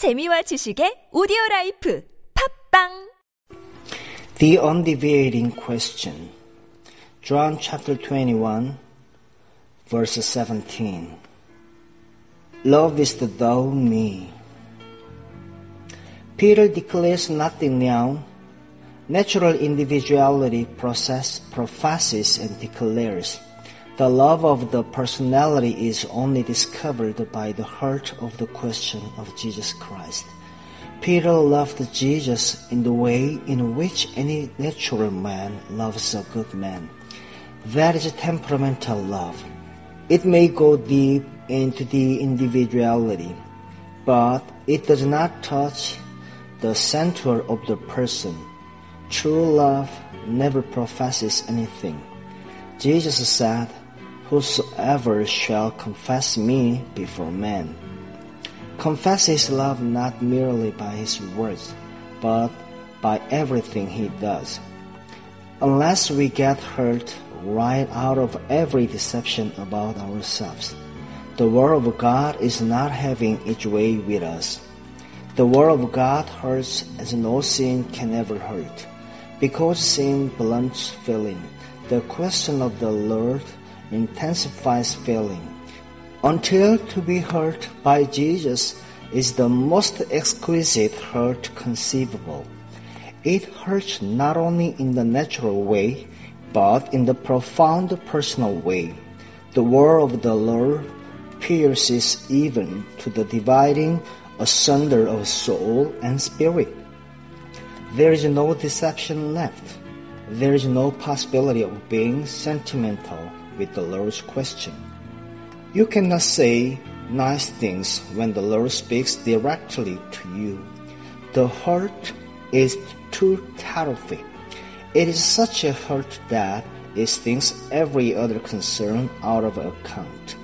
재미와 지식의 오디오 라이프. 팟빵! The undeviating question. John chapter 21 verse 17 Love is the thou me. Peter declares nothing now. Natural individuality process professes and declares the love of the personality is only discovered by the heart of the question of Jesus Christ. Peter loved Jesus in the way in which any natural man loves a good man. That is temperamental love. It may go deep into the individuality, but it does not touch the center of the person. True love never professes anything. Jesus said, Whosoever shall confess me before men. Confess his love not merely by his words, but by everything he does. Unless we get hurt right out of every deception about ourselves, the Word of God is not having its way with us. The Word of God hurts as no sin can ever hurt, because sin blunts feeling. The question of the Lord intensifies feeling until to be hurt by Jesus is the most exquisite hurt conceivable. It hurts not only in the natural way, but in the profound personal way. The word of the Lord pierces even to the dividing asunder of soul and spirit. There is no deception left. There is no possibility of being sentimental with the Lord's question. You cannot say nice things when the Lord speaks directly to you. The hurt is too terrific. It is such a hurt that it stings every other concern out of account.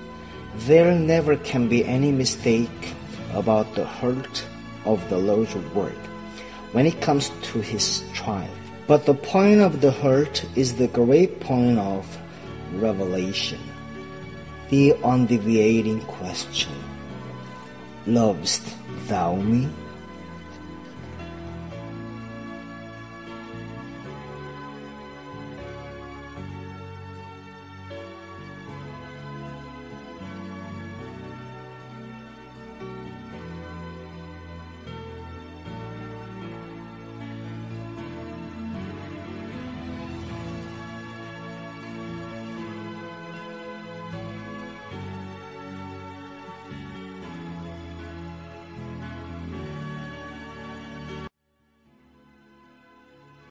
There never can be any mistake about the hurt of the Lord's word when it comes to his trial. But the point of the hurt is the great point of revelation. The undeviating question. Lovest thou me?